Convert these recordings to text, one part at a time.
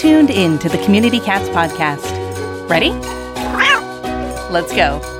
tuned in to the Community Cats podcast. Ready? Let's go.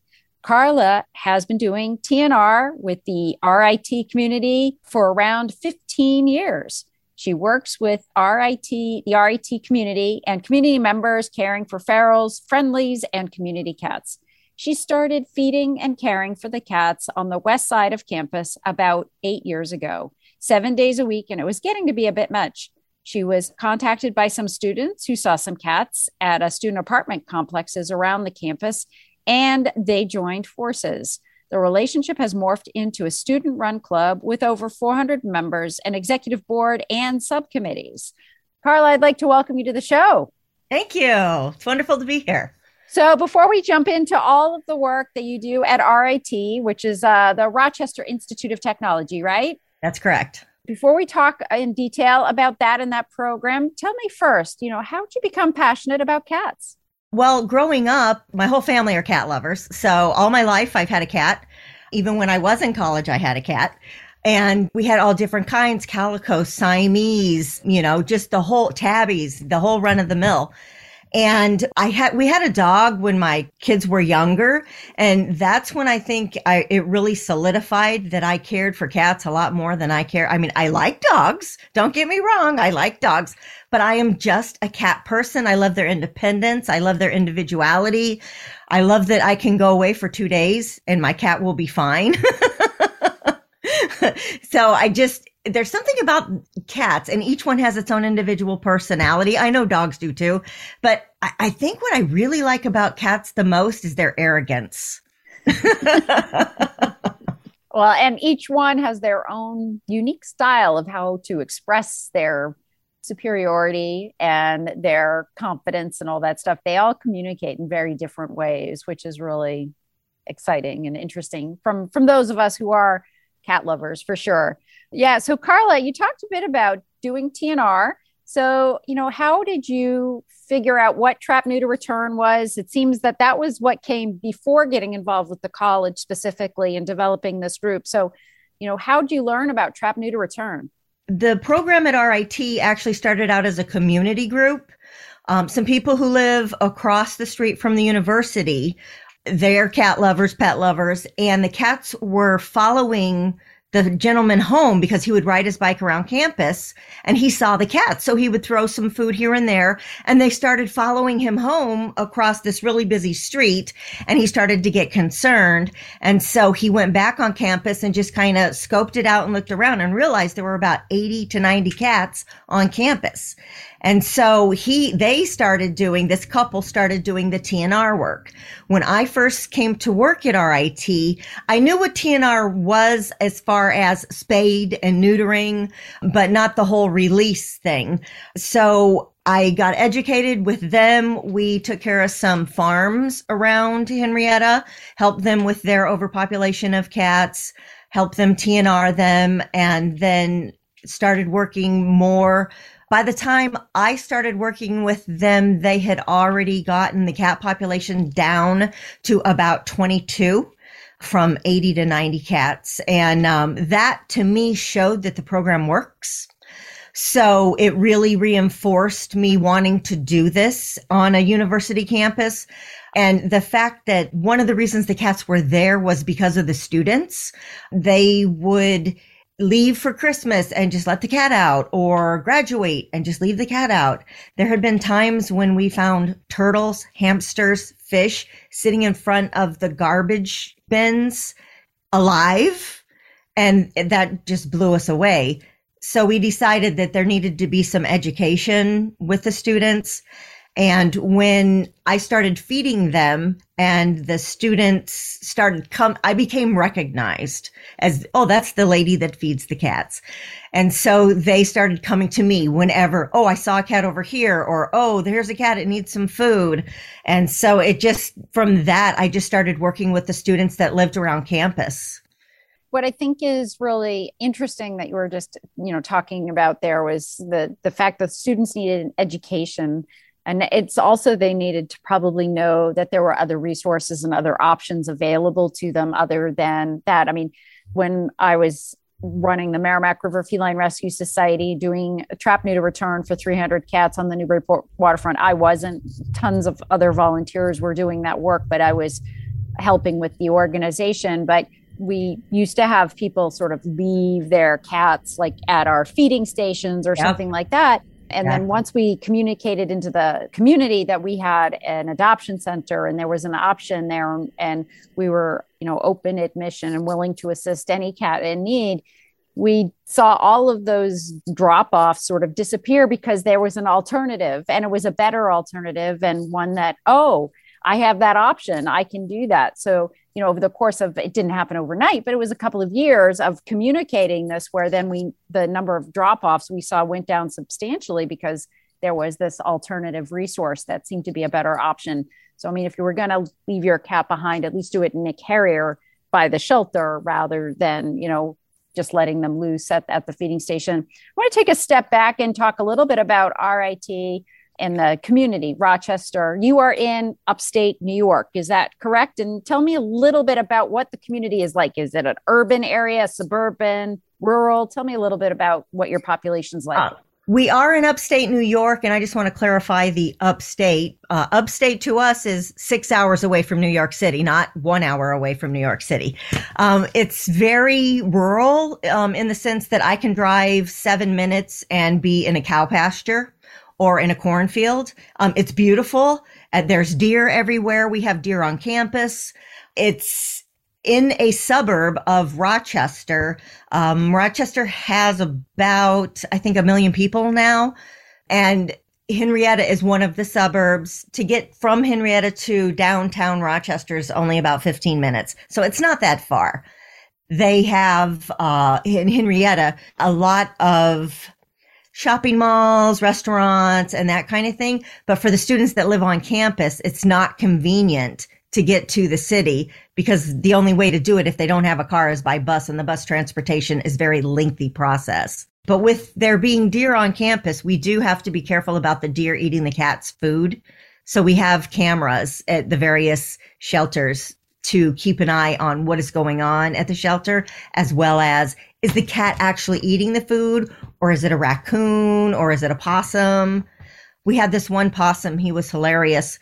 Carla has been doing TNR with the RIT community for around 15 years. She works with RIT, the RIT community, and community members caring for ferals, friendlies, and community cats. She started feeding and caring for the cats on the west side of campus about eight years ago, seven days a week, and it was getting to be a bit much. She was contacted by some students who saw some cats at a student apartment complexes around the campus and they joined forces. The relationship has morphed into a student run club with over 400 members, an executive board, and subcommittees. Carla, I'd like to welcome you to the show. Thank you. It's wonderful to be here. So, before we jump into all of the work that you do at RIT, which is uh, the Rochester Institute of Technology, right? That's correct. Before we talk in detail about that and that program, tell me first, you know, how did you become passionate about cats? Well, growing up, my whole family are cat lovers. So all my life, I've had a cat. Even when I was in college, I had a cat. And we had all different kinds, calico, Siamese, you know, just the whole tabbies, the whole run of the mill. And I had, we had a dog when my kids were younger. And that's when I think I, it really solidified that I cared for cats a lot more than I care. I mean, I like dogs. Don't get me wrong. I like dogs, but I am just a cat person. I love their independence. I love their individuality. I love that I can go away for two days and my cat will be fine. so I just, there's something about cats and each one has its own individual personality. I know dogs do too, but I, I think what I really like about cats the most is their arrogance. well, and each one has their own unique style of how to express their superiority and their confidence and all that stuff. They all communicate in very different ways, which is really exciting and interesting from from those of us who are cat lovers for sure. Yeah. So, Carla, you talked a bit about doing TNR. So, you know, how did you figure out what trap neuter return was? It seems that that was what came before getting involved with the college specifically and developing this group. So, you know, how did you learn about trap neuter return? The program at RIT actually started out as a community group. Um, some people who live across the street from the university, they're cat lovers, pet lovers, and the cats were following the gentleman home because he would ride his bike around campus and he saw the cats. So he would throw some food here and there and they started following him home across this really busy street and he started to get concerned. And so he went back on campus and just kind of scoped it out and looked around and realized there were about 80 to 90 cats on campus. And so he, they started doing, this couple started doing the TNR work. When I first came to work at RIT, I knew what TNR was as far as spayed and neutering, but not the whole release thing. So I got educated with them. We took care of some farms around Henrietta, helped them with their overpopulation of cats, helped them TNR them, and then started working more by the time I started working with them, they had already gotten the cat population down to about 22 from 80 to 90 cats. And um, that to me showed that the program works. So it really reinforced me wanting to do this on a university campus. And the fact that one of the reasons the cats were there was because of the students. They would leave for Christmas and just let the cat out or graduate and just leave the cat out. There had been times when we found turtles, hamsters, fish sitting in front of the garbage bins alive. And that just blew us away. So we decided that there needed to be some education with the students. And when I started feeding them and the students started come, I became recognized as, oh, that's the lady that feeds the cats. And so they started coming to me whenever, oh, I saw a cat over here or, oh, there's a cat. It needs some food. And so it just, from that, I just started working with the students that lived around campus what I think is really interesting that you were just, you know, talking about there was the the fact that students needed an education and it's also they needed to probably know that there were other resources and other options available to them other than that. I mean, when I was running the Merrimack River Feline Rescue Society, doing a trap neuter return for 300 cats on the Newburyport waterfront. I wasn't. Tons of other volunteers were doing that work, but I was helping with the organization. But we used to have people sort of leave their cats like at our feeding stations or yep. something like that. And then once we communicated into the community that we had an adoption center and there was an option there and we were, you know, open admission and willing to assist any cat in need, we saw all of those drop offs sort of disappear because there was an alternative and it was a better alternative and one that, oh, I have that option. I can do that. So you know over the course of it didn't happen overnight but it was a couple of years of communicating this where then we the number of drop offs we saw went down substantially because there was this alternative resource that seemed to be a better option. So i mean if you were going to leave your cat behind at least do it in a carrier by the shelter rather than you know just letting them loose at, at the feeding station. I want to take a step back and talk a little bit about rit in the community, Rochester. You are in upstate New York. Is that correct? And tell me a little bit about what the community is like. Is it an urban area, suburban, rural? Tell me a little bit about what your population's like. Uh, we are in upstate New York, and I just want to clarify the upstate. Uh, upstate to us is six hours away from New York City, not one hour away from New York City. Um, it's very rural um, in the sense that I can drive seven minutes and be in a cow pasture or in a cornfield. Um, it's beautiful. Uh, there's deer everywhere. We have deer on campus. It's in a suburb of Rochester. Um, Rochester has about, I think, a million people now. And Henrietta is one of the suburbs. To get from Henrietta to downtown Rochester is only about 15 minutes. So it's not that far. They have, uh, in Henrietta, a lot of shopping malls, restaurants, and that kind of thing. But for the students that live on campus, it's not convenient to get to the city because the only way to do it if they don't have a car is by bus and the bus transportation is very lengthy process. But with there being deer on campus, we do have to be careful about the deer eating the cat's food. So we have cameras at the various shelters to keep an eye on what is going on at the shelter, as well as is the cat actually eating the food or is it a raccoon or is it a possum? We had this one possum, he was hilarious.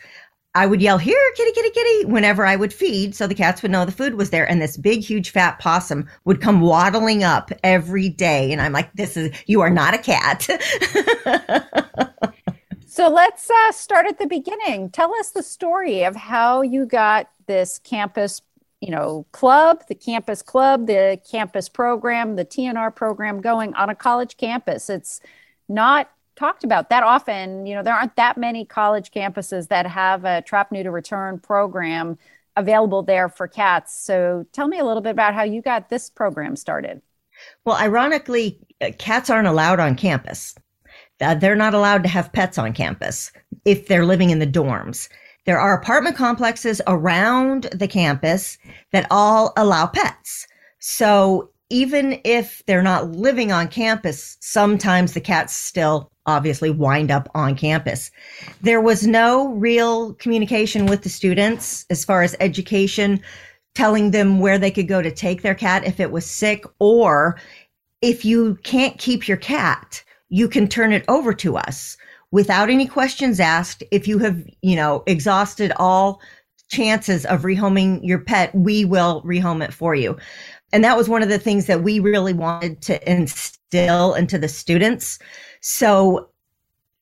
I would yell, Here, kitty, kitty, kitty, whenever I would feed, so the cats would know the food was there. And this big, huge, fat possum would come waddling up every day. And I'm like, This is, you are not a cat. so let's uh, start at the beginning. Tell us the story of how you got this campus you know club the campus club the campus program the tnr program going on a college campus. It's not talked about that often. You know there aren't that many college campuses that have a trap neuter return program available there for cats. So tell me a little bit about how you got this program started. Well ironically uh, cats aren't allowed on campus. Uh, they're not allowed to have pets on campus if they're living in the dorms there are apartment complexes around the campus that all allow pets. So even if they're not living on campus, sometimes the cats still obviously wind up on campus. There was no real communication with the students as far as education, telling them where they could go to take their cat if it was sick, or if you can't keep your cat, you can turn it over to us without any questions asked. If you have, you know, exhausted all chances of rehoming your pet, we will rehome it for you. And that was one of the things that we really wanted to instill into the students. So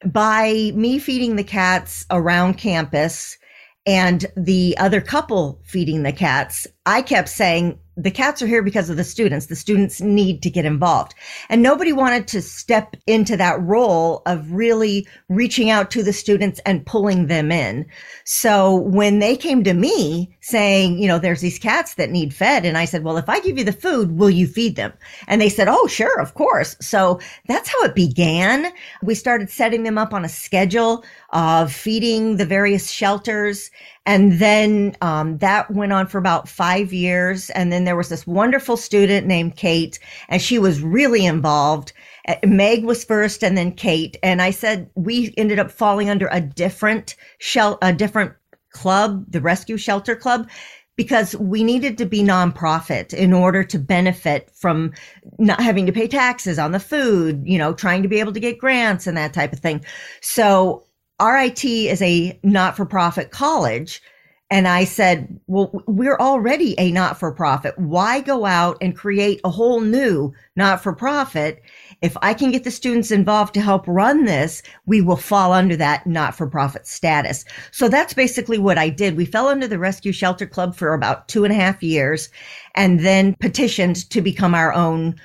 by me feeding the cats around campus and the other couple feeding the cats, I kept saying, the cats are here because of the students. The students need to get involved. And nobody wanted to step into that role of really reaching out to the students and pulling them in. So when they came to me saying, you know, there's these cats that need fed. And I said, well, if I give you the food, will you feed them? And they said, oh, sure, of course. So that's how it began. We started setting them up on a schedule of feeding the various shelters. And then um, that went on for about five years. And then there was this wonderful student named Kate, and she was really involved. Uh, Meg was first, and then Kate. And I said we ended up falling under a different shell, a different club, the Rescue Shelter Club, because we needed to be nonprofit in order to benefit from not having to pay taxes on the food, you know, trying to be able to get grants and that type of thing. So RIT is a not for profit college. And I said, well, we're already a not for profit. Why go out and create a whole new not for profit? If I can get the students involved to help run this, we will fall under that not for profit status. So that's basically what I did. We fell under the Rescue Shelter Club for about two and a half years and then petitioned to become our own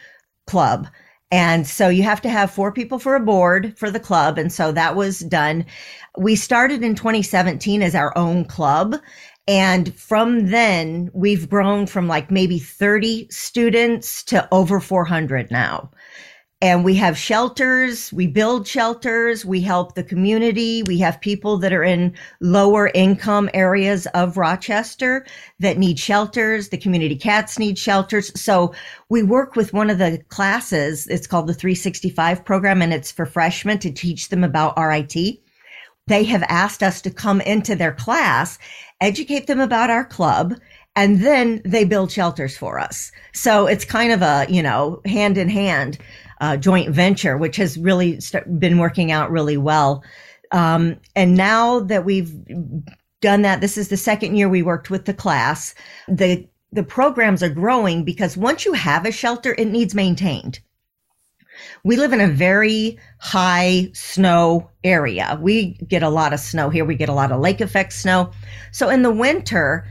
club. And so you have to have four people for a board for the club. And so that was done. We started in 2017 as our own club. And from then we've grown from like maybe 30 students to over 400 now and we have shelters we build shelters we help the community. We have people that are in lower income areas of rochester that need shelters. The community cats need shelters. So we work with one of the classes. It's called the 365 program and it's for freshmen to teach them about rit they have asked us to come into their class educate them about our club and then they build shelters for us. So it's kind of a you know hand in hand uh, joint venture, which has really st- been working out really well. Um, and now that we've done that, this is the second year we worked with the class. The the programs are growing because once you have a shelter, it needs maintained. We live in a very high snow area. We get a lot of snow here. We get a lot of lake effect snow. So in the winter,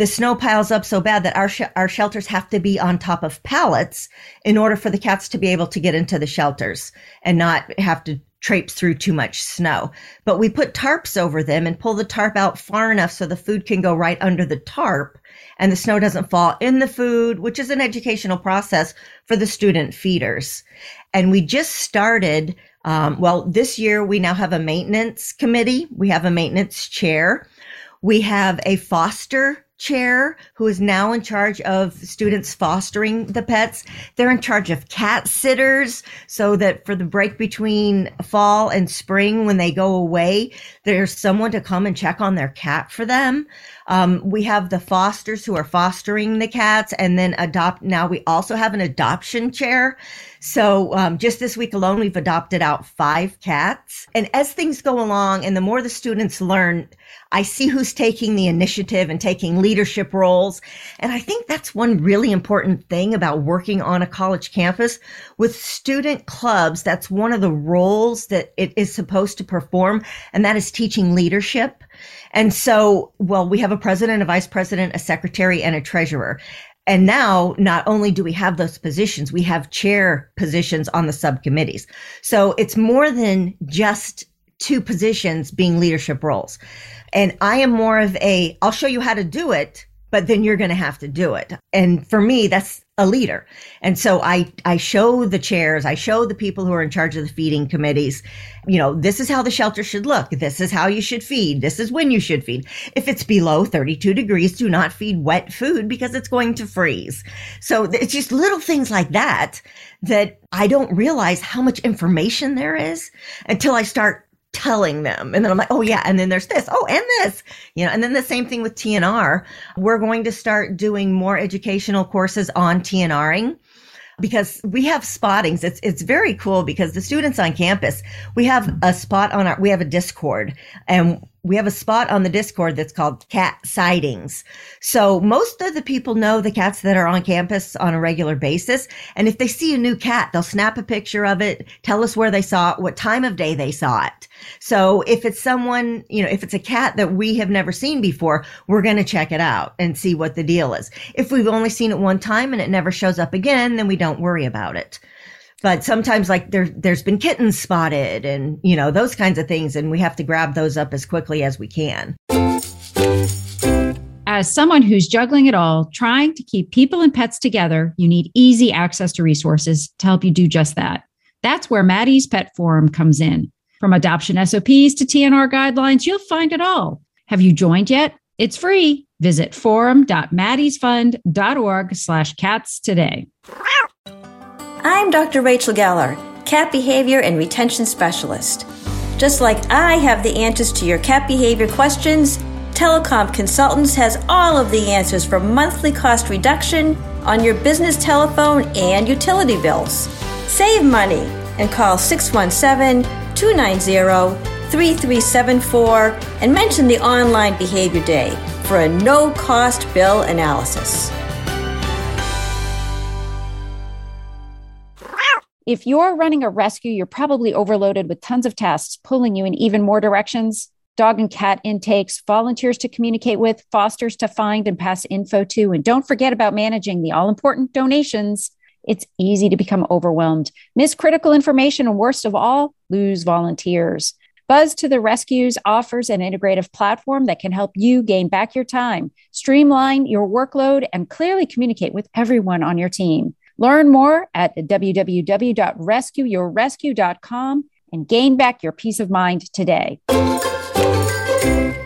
the snow piles up so bad that our sh- our shelters have to be on top of pallets in order for the cats to be able to get into the shelters and not have to traipse through too much snow. But we put tarps over them and pull the tarp out far enough so the food can go right under the tarp and the snow doesn't fall in the food, which is an educational process for the student feeders. And we just started um, well, this year we now have a maintenance committee. We have a maintenance chair. We have a foster chair who is now in charge of students fostering the pets. They're in charge of cat sitters so that for the break between fall and spring, when they go away, there's someone to come and check on their cat for them. Um, we have the fosters who are fostering the cats and then adopt. Now we also have an adoption chair. So um, just this week alone, we've adopted out five cats. And as things go along and the more the students learn, I see who's taking the initiative and taking leadership roles. And I think that's one really important thing about working on a college campus with student clubs. That's one of the roles that it is supposed to perform. And that is teaching leadership. And so, well, we have a president, a vice president, a secretary, and a treasurer. And now not only do we have those positions, we have chair positions on the subcommittees. So it's more than just two positions being leadership roles. And I am more of a, I'll show you how to do it, but then you're going to have to do it. And for me, that's a leader. And so I, I show the chairs, I show the people who are in charge of the feeding committees, you know, this is how the shelter should look. This is how you should feed. This is when you should feed. If it's below 32 degrees, do not feed wet food because it's going to freeze. So it's just little things like that that I don't realize how much information there is until I start telling them. And then I'm like, oh yeah. And then there's this. Oh, and this, you know, and then the same thing with TNR. We're going to start doing more educational courses on TNRing because we have spottings. It's, it's very cool because the students on campus, we have a spot on our, we have a discord and we have a spot on the Discord that's called cat sightings. So most of the people know the cats that are on campus on a regular basis. And if they see a new cat, they'll snap a picture of it, tell us where they saw it, what time of day they saw it. So if it's someone, you know, if it's a cat that we have never seen before, we're going to check it out and see what the deal is. If we've only seen it one time and it never shows up again, then we don't worry about it but sometimes like there there's been kittens spotted and you know those kinds of things and we have to grab those up as quickly as we can. As someone who's juggling it all trying to keep people and pets together you need easy access to resources to help you do just that. That's where maddie's pet forum comes in. From adoption sops to tnr guidelines you'll find it all. Have you joined yet? It's free. Visit forum.maddiesfund.org slash cats today I'm Dr. Rachel Geller, cat behavior and retention specialist. Just like I have the answers to your cat behavior questions, Telecom Consultants has all of the answers for monthly cost reduction on your business telephone and utility bills. Save money and call 617 290 3374 and mention the online behavior day for a no cost bill analysis. If you're running a rescue, you're probably overloaded with tons of tasks pulling you in even more directions dog and cat intakes, volunteers to communicate with, fosters to find and pass info to. And don't forget about managing the all important donations. It's easy to become overwhelmed, miss critical information, and worst of all, lose volunteers. Buzz to the Rescues offers an integrative platform that can help you gain back your time, streamline your workload, and clearly communicate with everyone on your team. Learn more at www.rescueyourrescue.com and gain back your peace of mind today. I,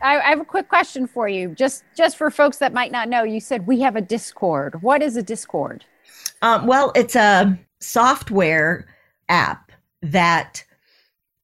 I have a quick question for you, just just for folks that might not know. You said we have a Discord. What is a Discord? Um, well, it's a software app that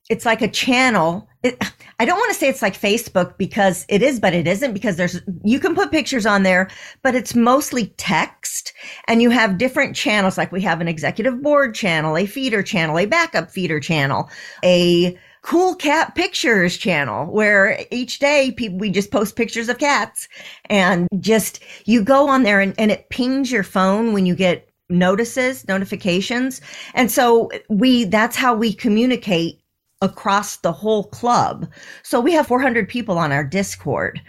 it's like a channel. It, I don't want to say it's like Facebook because it is, but it isn't because there's, you can put pictures on there, but it's mostly text and you have different channels. Like we have an executive board channel, a feeder channel, a backup feeder channel, a cool cat pictures channel where each day people, we just post pictures of cats and just you go on there and, and it pings your phone when you get notices, notifications. And so we, that's how we communicate across the whole club. So we have 400 people on our Discord.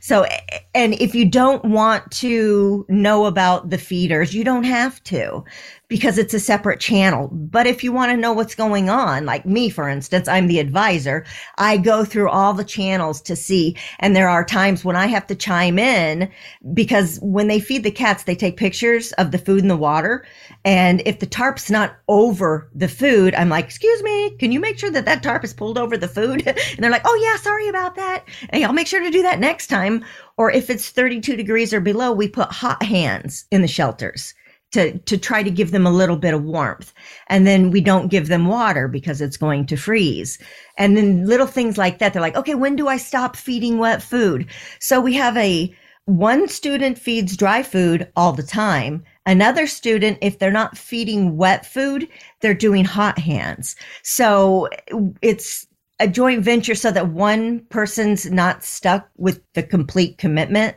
So, and if you don't want to know about the feeders, you don't have to because it's a separate channel. But if you want to know what's going on, like me, for instance, I'm the advisor. I go through all the channels to see. And there are times when I have to chime in because when they feed the cats, they take pictures of the food and the water. And if the tarp's not over the food, I'm like, excuse me, can you make sure that that tarp is pulled over the food? and they're like, oh yeah, sorry about that. And I'll make sure to do that next time. Or if it's 32 degrees or below, we put hot hands in the shelters to, to try to give them a little bit of warmth. And then we don't give them water because it's going to freeze. And then little things like that. They're like, okay, when do I stop feeding wet food? So we have a one student feeds dry food all the time. Another student, if they're not feeding wet food, they're doing hot hands. So it's a joint venture so that one person's not stuck with the complete commitment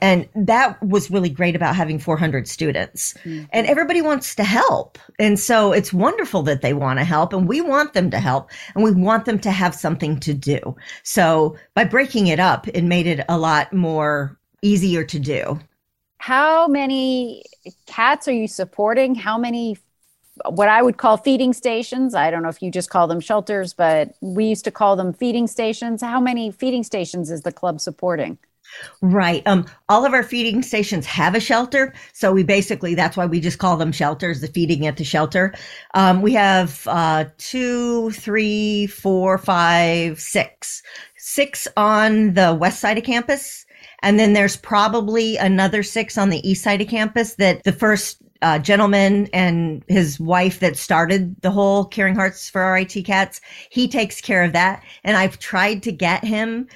and that was really great about having 400 students. Mm-hmm. And everybody wants to help. And so it's wonderful that they want to help and we want them to help and we want them to have something to do. So by breaking it up, it made it a lot more easier to do. How many cats are you supporting? How many what I would call feeding stations. I don't know if you just call them shelters, but we used to call them feeding stations. How many feeding stations is the club supporting? Right. Um, all of our feeding stations have a shelter. So we basically, that's why we just call them shelters, the feeding at the shelter. Um, we have, uh, two, three, four, five, six, six on the west side of campus. And then there's probably another six on the east side of campus that the first uh, gentleman and his wife that started the whole Caring Hearts for RIT Cats, he takes care of that. And I've tried to get him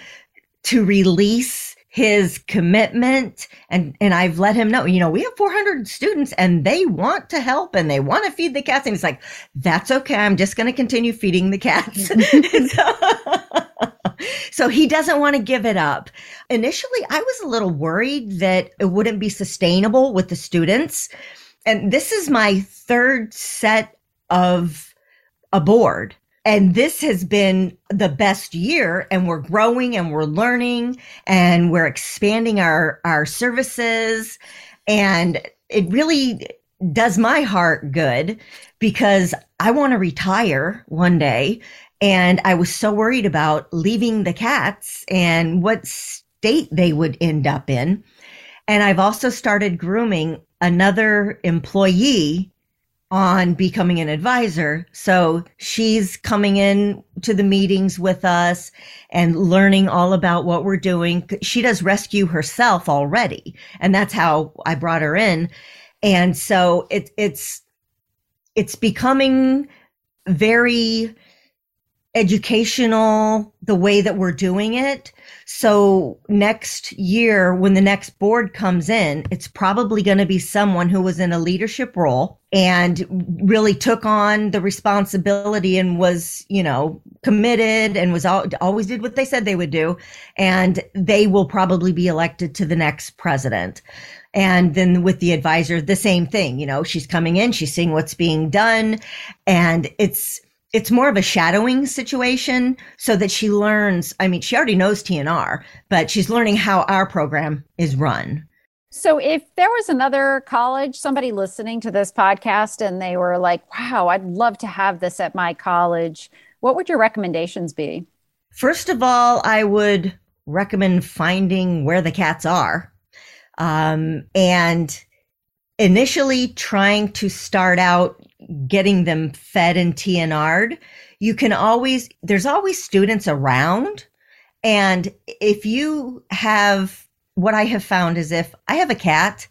to release his commitment and and I've let him know, you know, we have 400 students and they want to help and they want to feed the cats and he's like, that's okay. I'm just going to continue feeding the cats. so, So he doesn't want to give it up. Initially, I was a little worried that it wouldn't be sustainable with the students. And this is my third set of a board. And this has been the best year and we're growing and we're learning and we're expanding our, our services. And it really does my heart good because I want to retire one day. And I was so worried about leaving the cats and what state they would end up in. And I've also started grooming another employee on becoming an advisor. So she's coming in to the meetings with us and learning all about what we're doing. She does rescue herself already. And that's how I brought her in. And so it, it's, it's becoming very educational the way that we're doing it. So next year, when the next board comes in, it's probably going to be someone who was in a leadership role and really took on the responsibility and was, you know, committed and was all, always did what they said they would do. And they will probably be elected to the next president. And then with the advisor, the same thing, you know, she's coming in, she's seeing what's being done and it's, it's more of a shadowing situation so that she learns. I mean, she already knows TNR, but she's learning how our program is run. So, if there was another college, somebody listening to this podcast, and they were like, wow, I'd love to have this at my college, what would your recommendations be? First of all, I would recommend finding where the cats are. Um, and initially trying to start out getting them fed and TNR'd, you can always, there's always students around. And if you have, what I have found is if I have a cat,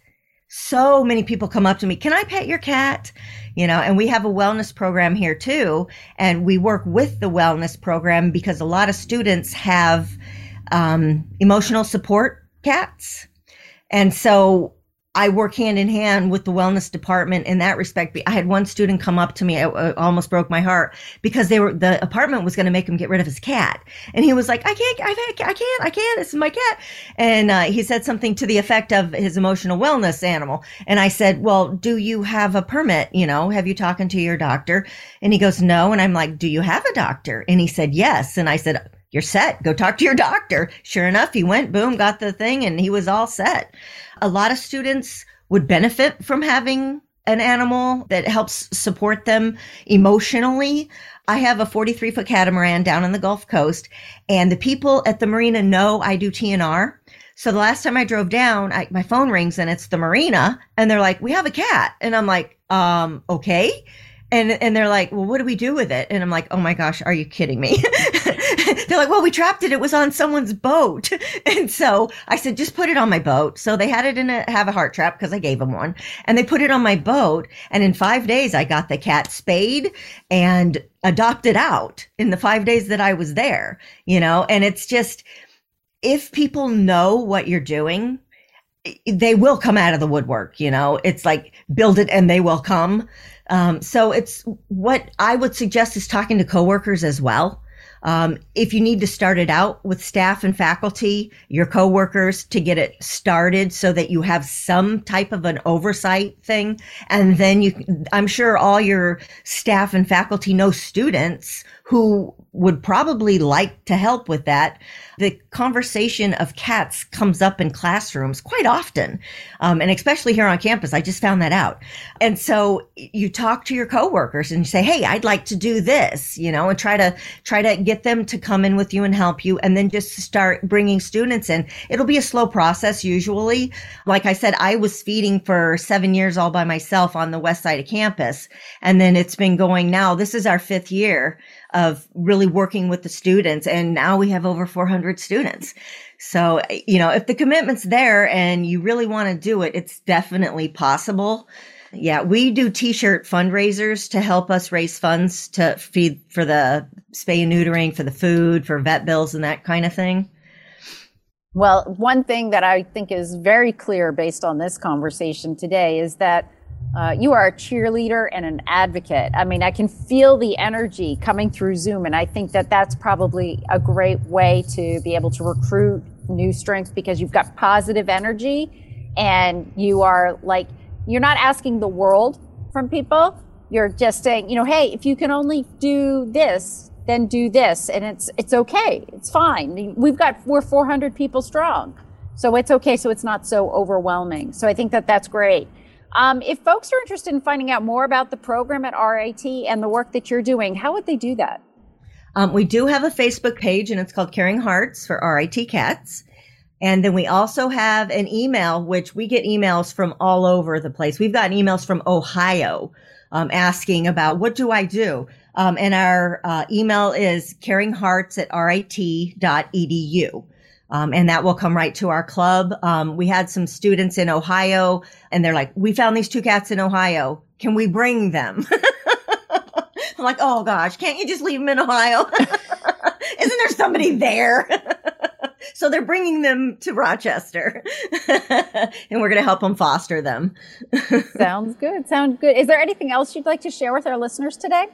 so many people come up to me, can I pet your cat? You know, and we have a wellness program here too. And we work with the wellness program because a lot of students have um, emotional support cats. And so I work hand in hand with the wellness department in that respect. I had one student come up to me, I, almost broke my heart because they were the apartment was going to make him get rid of his cat, and he was like, "I can't, I can't, I can't, I can't. This is my cat." And uh, he said something to the effect of his emotional wellness animal, and I said, "Well, do you have a permit? You know, have you talking to your doctor?" And he goes, "No," and I'm like, "Do you have a doctor?" And he said, "Yes," and I said you're set. Go talk to your doctor. Sure enough, he went, boom, got the thing, and he was all set a lot of students would benefit from having an animal that helps support them emotionally. I have a 43 foot catamaran down on the Gulf Coast and the people at the marina know I do TNR. So the last time I drove down, I, my phone rings and it's the marina and they're like, we have a cat. And I'm like, um, okay. And, and they're like, well, what do we do with it? And I'm like, oh my gosh, are you kidding me? they're like, well, we trapped it. It was on someone's boat. And so I said, just put it on my boat. So they had it in a, Havahart trap because I gave them one and they put it on my boat. And in five days, I got the cat spayed and adopted out in the five days that I was there, you know, and it's just, if people know what you're doing, they will come out of the woodwork, you know, it's like build it and they will come. Um, so it's what I would suggest is talking to coworkers as well. Um, if you need to start it out with staff and faculty, your coworkers to get it started so that you have some type of an oversight thing. And then you, I'm sure all your staff and faculty know students who would probably like to help with that. The conversation of cats comes up in classrooms quite often. Um, and especially here on campus, I just found that out. And so you talk to your coworkers and you say, Hey, I'd like to do this, you know, and try to, try to get them to come in with you and help you. And then just start bringing students in. It'll be a slow process usually. Like I said, I was feeding for seven years all by myself on the west side of campus. And then it's been going now. This is our fifth year of really working with the students. And now we have over 400 students. So, you know, if the commitment's there and you really want to do it, it's definitely possible. Yeah, we do t-shirt fundraisers to help us raise funds to feed for the spay and neutering, for the food, for vet bills and that kind of thing. Well, one thing that I think is very clear based on this conversation today is that Uh, you are a cheerleader and an advocate. I mean, I can feel the energy coming through Zoom, and I think that that's probably a great way to be able to recruit new strength because you've got positive energy and you are like, you're not asking the world from people. You're just saying, you know, hey, if you can only do this, then do this, and it's it's okay. It's fine. We've got we're 400 people strong, so it's okay. So it's not so overwhelming. So I think that that's great. Um, if folks are interested in finding out more about the program at RIT and the work that you're doing, how would they do that? Um, we do have a Facebook page and it's called Caring Hearts for RIT Cats. And then we also have an email, which we get emails from all over the place. We've gotten emails from Ohio um, asking about what do I do? Um, and our uh, email is caringhearts at rit.edu. Um, and that will come right to our club. Um, we had some students in Ohio and they're like, we found these two cats in Ohio. Can we bring them? I'm like, oh gosh, can't you just leave them in Ohio? Isn't there somebody there? so they're bringing them to Rochester and we're going to help them foster them. Sounds good. Sounds good. Is there anything else you'd like to share with our listeners today?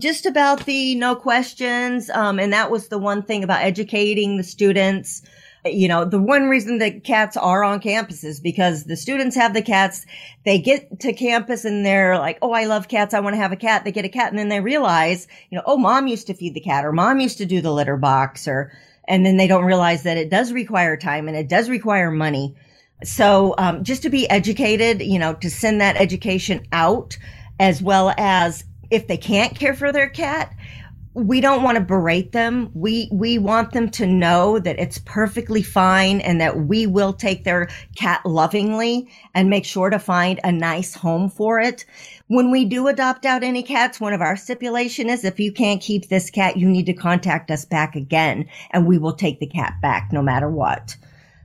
Just about the no questions. Um, and that was the one thing about educating the students. You know, the one reason that cats are on campus is because the students have the cats. They get to campus and they're like, Oh, I love cats. I want to have a cat. They get a cat. And then they realize, you know, Oh, mom used to feed the cat or mom used to do the litter box or, and then they don't realize that it does require time and it does require money. So, um, just to be educated, you know, to send that education out as well as if they can't care for their cat, we don't want to berate them. We we want them to know that it's perfectly fine and that we will take their cat lovingly and make sure to find a nice home for it. When we do adopt out any cats, one of our stipulation is if you can't keep this cat, you need to contact us back again and we will take the cat back no matter what.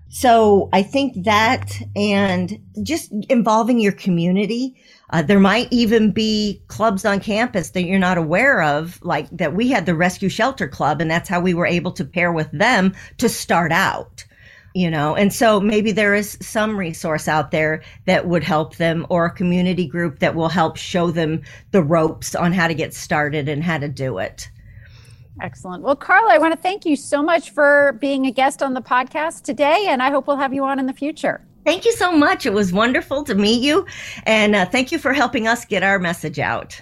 So I think that and just involving your community. Uh, there might even be clubs on campus that you're not aware of, like that we had the Rescue Shelter Club, and that's how we were able to pair with them to start out. You know, and so maybe there is some resource out there that would help them or a community group that will help show them the ropes on how to get started and how to do it. Excellent. Well, Carla, I want to thank you so much for being a guest on the podcast today, and I hope we'll have you on in the future. Thank you so much. It was wonderful to meet you, and uh, thank you for helping us get our message out.